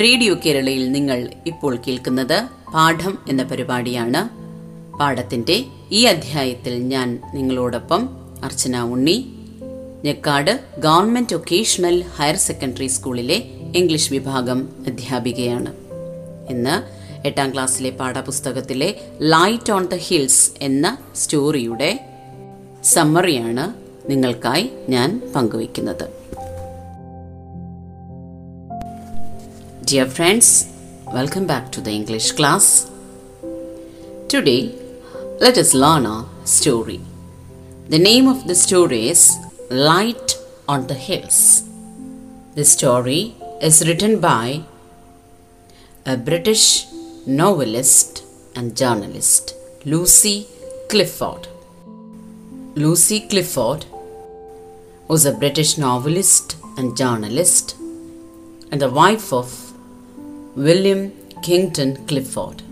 Radio കേരളയിൽ നിങ്ങൾ ഇപ്പോൾ കേൾക്കുന്നത് പാഠം എന്ന പരിപാടിയാണ്. പാഠത്തിന്റെ ഈ അധ്യായത്തിൽ ഞാൻ നിങ്ങളോടൊപ്പം Archana Unni. Njekkad government vocational higher secondary സ്കൂളിലെ ഇംഗ്ലീഷ് വിഭാഗം അധ്യാപികയാണ്. ഇന്ന് എട്ടാം ക്ലാസ്സിലെ പാഠപുസ്തകത്തിലെ ലൈറ്റ് ഓൺ ദ ഹിൽസ് എന്ന സ്റ്റോറിയുടെ സമ്മറിയാണ് നിങ്ങൾക്കായി ഞാൻ പങ്കുവയ്ക്കുന്നത്. Dear friends, welcome back to the English class. Today, let us learn a story. The name of the story is Light on the Hills. The story is written by a British novelist and journalist, Lucy Clifford. Lucy Clifford was a British novelist and journalist and the wife of William Kingdon Clifford.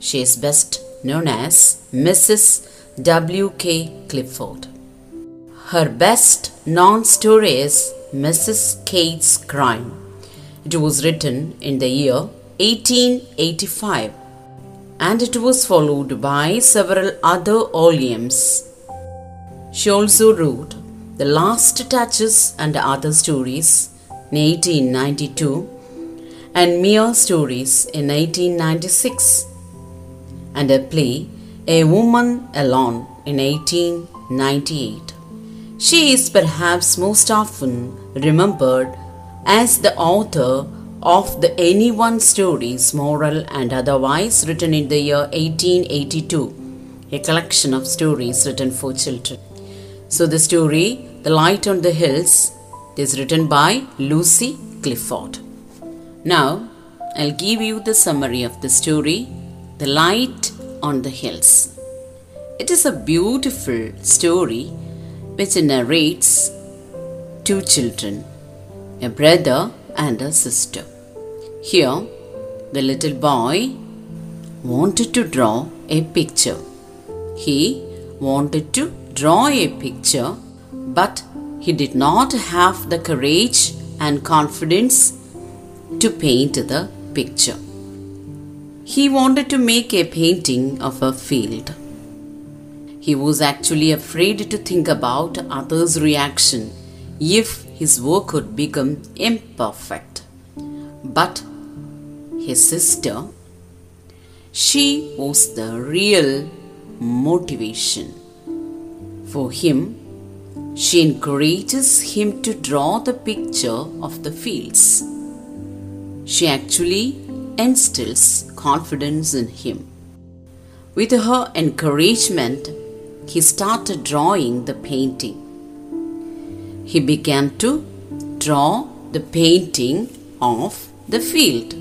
She is best known as Mrs. W.K. Clifford. Her best known story is Mrs. Keith's Crime. It was written in the year 1885 and it was followed by several other volumes. She also wrote The Last Touches and Other Stories in 1892 and Mere Stories in 1896 and a play A Woman Alone in 1898. She is perhaps most often remembered as the author of the Anyhow Stories, Moral and Otherwise, written in the year 1882, a collection of stories written for children. So, the story The Light on the Hills is written by Lucy Clifford. Now, I'll give you the summary of the story The Light on the Hills. It is a beautiful story which narrates two children, a brother and a sister. Here, the little boy wanted to draw a picture. He wanted to draw a picture, but he did not have the courage and confidence to paint the picture. He wanted to make a painting of a field. He was actually afraid to think about others' reaction if his work would become imperfect. But his sister, she was the real motivation. For him, she encourages him to draw the picture of the fields. She actually instills confidence in him. With her encouragement, he started drawing the painting. He began to draw the painting of the field.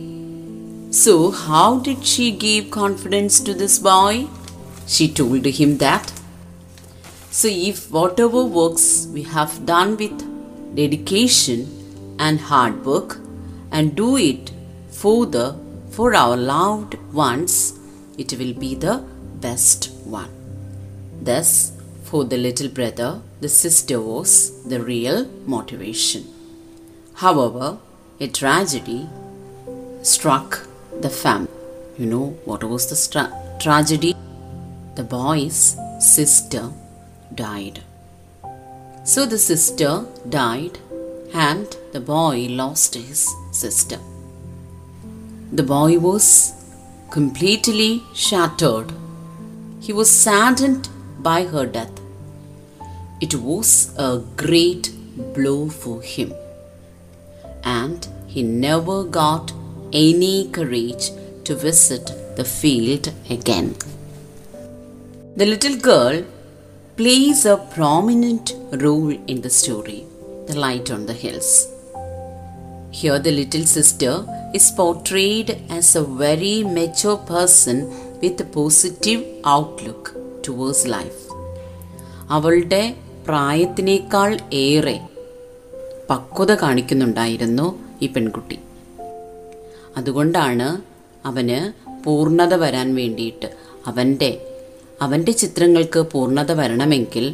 So, how did she give confidence to this boy? She told him that so, if whatever works we have done with dedication and hard work and do it for the for our loved ones, it will be the best one. Thus, for the little brother, the sister was the real motivation. However, a tragedy struck the family. You know what was the stra- tragedy? The boy's sister died. So the sister died and the boy lost his sister. The boy was completely shattered. He was saddened by her death. It was a great blow for him. And he never got any courage to visit the field again. The little girl plays a prominent role in the story, The Light on the Hills. Here, the little sister is portrayed as a very mature person with a positive outlook towards life. അവളുടെ പ്രായത്തിനേക്കാൾ ഏറെ പക്വത കാണിക്കുന്നുണ്ടായിരുന്നു ഈ പെൺകുട്ടി അതുകൊണ്ടാണ് അവന് പൂർണത വരാൻ വേണ്ടിയിട്ട് അവന്റെ അവന്റെ ചിത്രങ്ങൾക്ക് പൂർണത വരണമെങ്കിൽ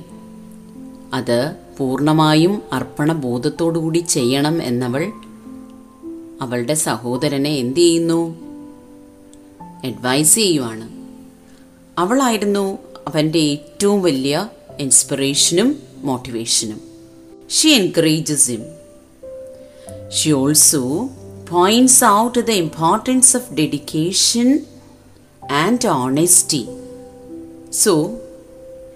അത് പൂർണമായും അർപ്പണബോധത്തോടുകൂടി ചെയ്യണം എന്നവൾ അവളുടെ സഹോദരനെ എന്തു ചെയ്യുന്നു? അഡ്വൈസ് ചെയ്യുവാണ്. അവളായിരുന്നു അവന്റെ ഏറ്റവും വലിയ ഇൻസ്പിറേഷനും മോട്ടിവേഷനും she encourages him she also points out the importance of dedication and honesty so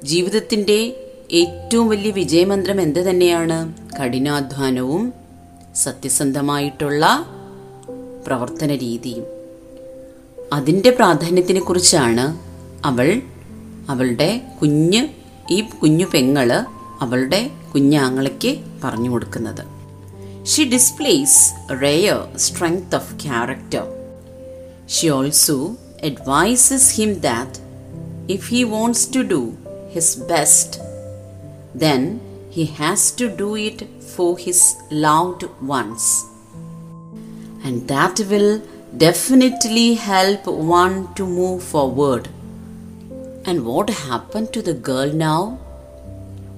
ജീവിതത്തിന്റെ ഏറ്റവും വലിയ വിജയമന്ത്രം എന്ത് തന്നെയാണ്? കഠിനാധ്വാനവും സത്യസന്ധമായിട്ടുള്ള പ്രവർത്തന രീതിയും. അതിന്റെ പ്രാധാന്യത്തിനെ കുറിച്ചാണ് അവൾ അവളുടെ കുഞ്ഞ് ഈ കുഞ്ഞു പെങ്ങൾ അവളുടെ കുഞ്ഞാങ്ങളയ്ക്ക് പറഞ്ഞു കൊടുക്കുന്നത്. She displays rare strength of character she also advises him that if he wants to do his best, then he has to do it for his loved ones. And that will definitely help one to move forward. And what happened to the girl now?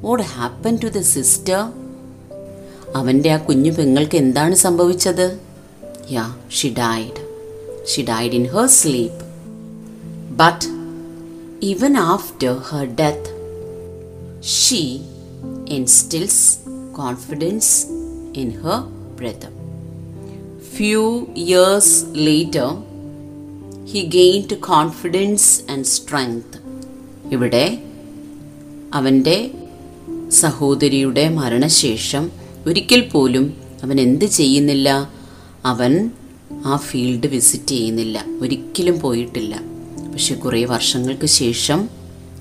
What happened to the sister? അവൻ്റെ ആ കുഞ്ഞു പെങ്ങൾക്ക് എന്താണ് സംഭവിച്ചത് yeah she died she died in her sleep but even after her death, she instills confidence in her brother. Few years later, he gained confidence and strength. ഇവിടെ അവന്റെ സഹോദരിയുടെ മരണശേഷം ഒരിക്കൽ പോലും അവൻ എന്ത് ചെയ്യുന്നില്ല അവൻ ആ ഫീൽഡ് വിസിറ്റ് ചെയ്യുന്നില്ല ഒരിക്കലും പോയിട്ടില്ല പക്ഷെ കുറേ വർഷങ്ങൾക്ക് ശേഷം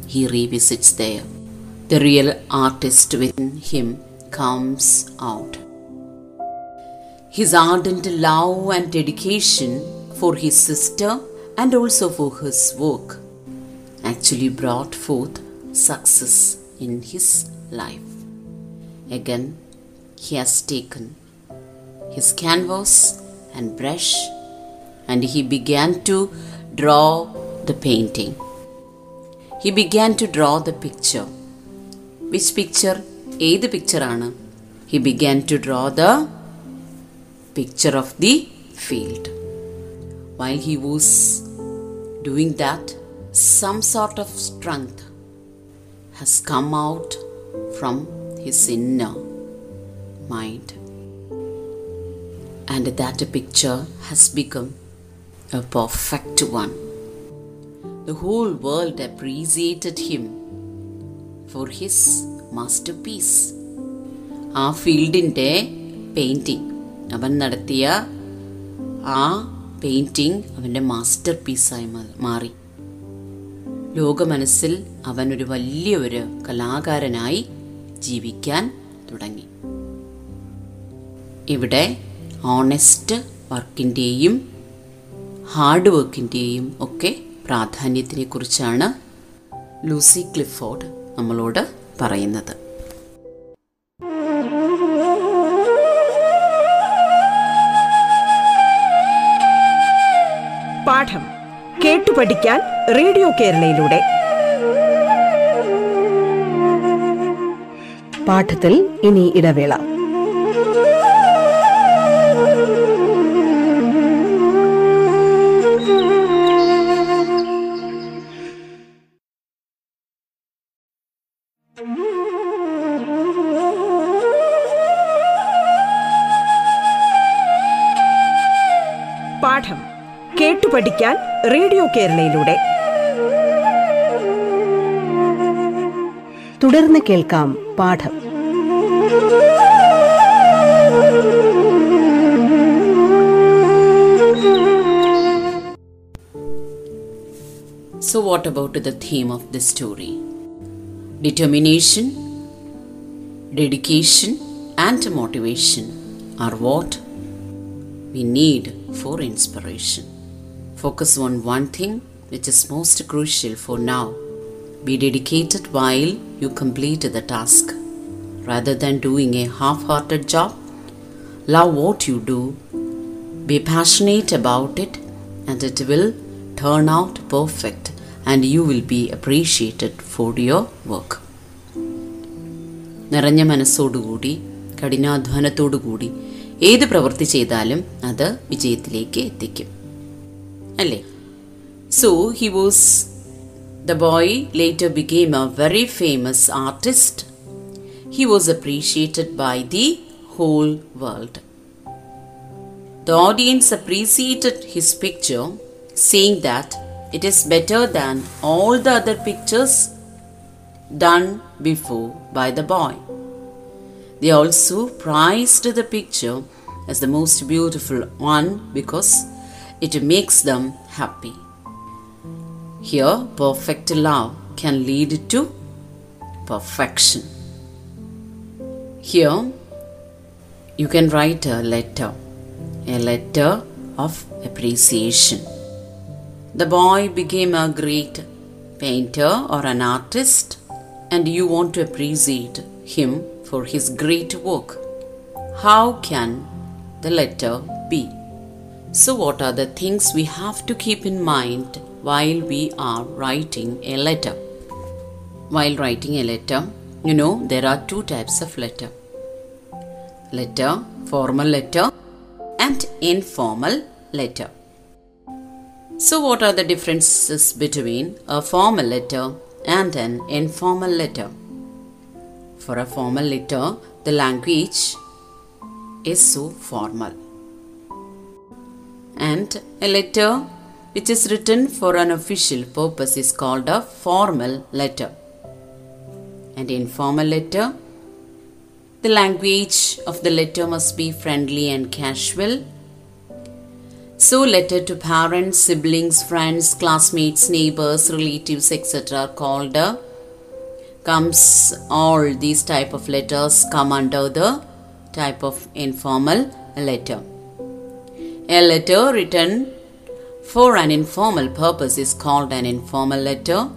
he revisits there the real artist within him comes out. His ardent love and dedication for his sister and also for his work actually brought forth success in his life. Again, he has taken his canvas and brush and he began to draw the painting. He began to draw the picture Which picture? ഏത് പിക്ചറാണ് he began to draw the picture of the field while he was doing that some sort of strength has come out from his inner mind. And that picture has become a perfect one. The whole world appreciated him for masterpiece ആ ഫീൽഡിന്റെ painting അവൻ നടത്തിയ ആ painting അവന്റെ master പീസായി മാറി. ലോക മനസ്സിൽ അവൻ ഒരു വലിയ ഒരു കലാകാരനായി ജീവിക്കാൻ തുടങ്ങി. ഇവിടെ ഓണസ്റ്റ് വർക്കിന്റെയും ഹാർഡ് വർക്കിന്റെയും ഒക്കെ പ്രാധാന്യത്തിനെ കുറിച്ചാണ് ലൂസി ക്ലിഫോർഡ് നമ്മളോട് പറയുന്നത്. പാഠം കേട്ടു പഠിക്കാൻ റേഡിയോ കേരളയിലൂടെ. പാഠത്തിൽ ഇനി ഇടവേള. റേഡിയോ കേരളയിലൂടെ തുടർന്ന് കേൾക്കാം പാഠം So, what about the theme of this story? Determination, dedication, and motivation are what we need for inspiration. Focus on one thing which is most crucial for now. Be dedicated while you complete the task. Rather than doing a half hearted job, love what you do, be passionate about it, and it will turn out perfect and you will be appreciated for your work. നിറഞ്ഞ മനസ്സോടുകൂടി കഠിനാധ്വാനത്തോടുകൂടി ഏത് പ്രവൃത്തി ചെയ്താലും അത് വിജയത്തിലേക്ക് എത്തിക്കും അല്ലേ so he was the boy later became A very famous artist he was appreciated by the whole world The audience appreciated his picture, saying that it is better than all the other pictures done before by the boy. They also prized the picture as the most beautiful one because it makes them happy. Here, perfect love can lead to perfection. Here, you can write a letter, a letter of appreciation. The boy became a great painter or an artist, and you want to appreciate him for his great work. How can the letter be? So, what are the things we have to keep in mind while we are writing a letter? While writing a letter, you know there are two types of letter letter, formal letter, and informal letter. So, what are the differences between a formal letter and an informal letter? For a formal letter, the language is so formal. And a letter which is written for an official purpose is called a formal letter. And informal letter, the language of the letter must be friendly and casual. So, letter to parents, siblings, friends, classmates, neighbors, relatives, etc. called a comes all these type of letters come under the type of informal letter. A letter written for an informal purpose is called an informal letter.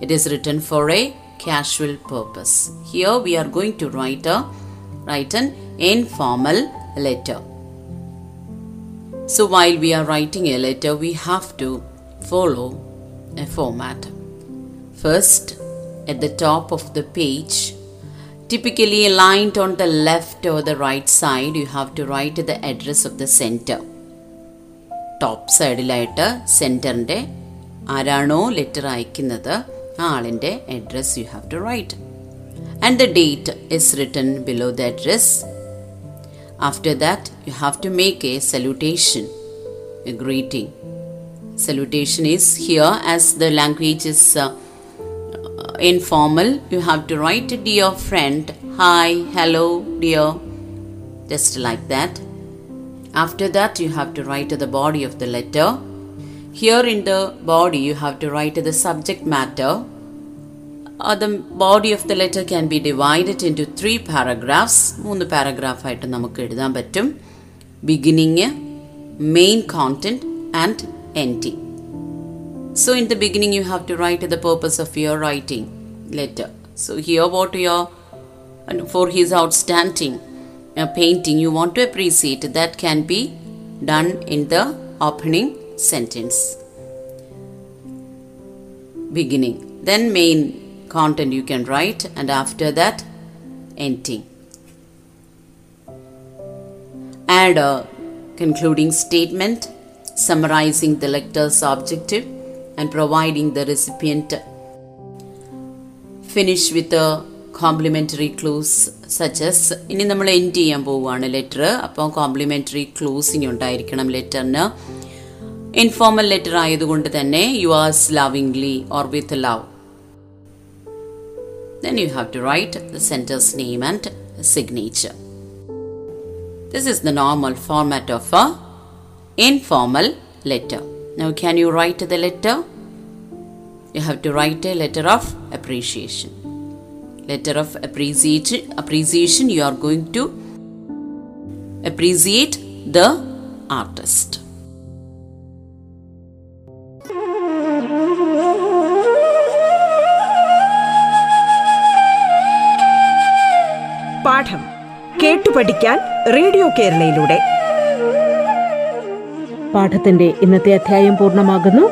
It is written for a casual purpose. Here we are going to write a write an informal letter. So while we are writing a letter, we have to follow a format. First, at the top of the page, typically aligned on the left or the right side, you have to write the address of the center. Top സൈഡിലായിട്ട് സെൻറ്ററിൻ്റെ ആരാണോ letter അയക്കുന്നത് ആ ആളിൻ്റെ address you have to write and the date is written below the address after that you have to make a salutation a greeting salutation is here as the language is uh, informal you have to write dear friend hi hello dear just like that after that you have to write the body of the letter here in the body you have to write the subject matter uh, the body of the letter can be divided into three paragraphs മൂന്ന് paragraph ആയിട്ട് നമുക്ക് എഴുതാൻ പറ്റും beginning main content and ending. So in the beginning you have to write the purpose of your writing letter. So here what your for his outstanding uh, painting you want to appreciate that can be done in the opening sentence. Beginning. Then main content you can write and after that ending. Add a concluding statement summarizing the lectur's objective and providing the recipient finish with a complimentary close such as ഇനി നമ്മൾ end ചെയ്യാൻ പോവുകയാണ് letter അപ്പോൾ complementary ക്ലൂസിങ് ഉണ്ടായിരിക്കണം ലെറ്ററിന് informal letter ആയതുകൊണ്ട് തന്നെ yours lovingly or with love then you have to write the sender's name and signature. This is the normal format of a informal letter. Now, can you write the letter? You have to write a letter of appreciation. Letter of appreciate appreciation you are going to appreciate the artist പാഠം കേട്ടു പഠിക്കാൻ radio കേരളയിലൂടെ. പാഠത്തിന്റെ ഇന്നത്തെ അധ്യായം പൂർണമാകുന്നു.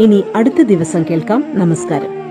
ഇനി അടുത്ത ദിവസം കേൾക്കാം. നമസ്കാരം.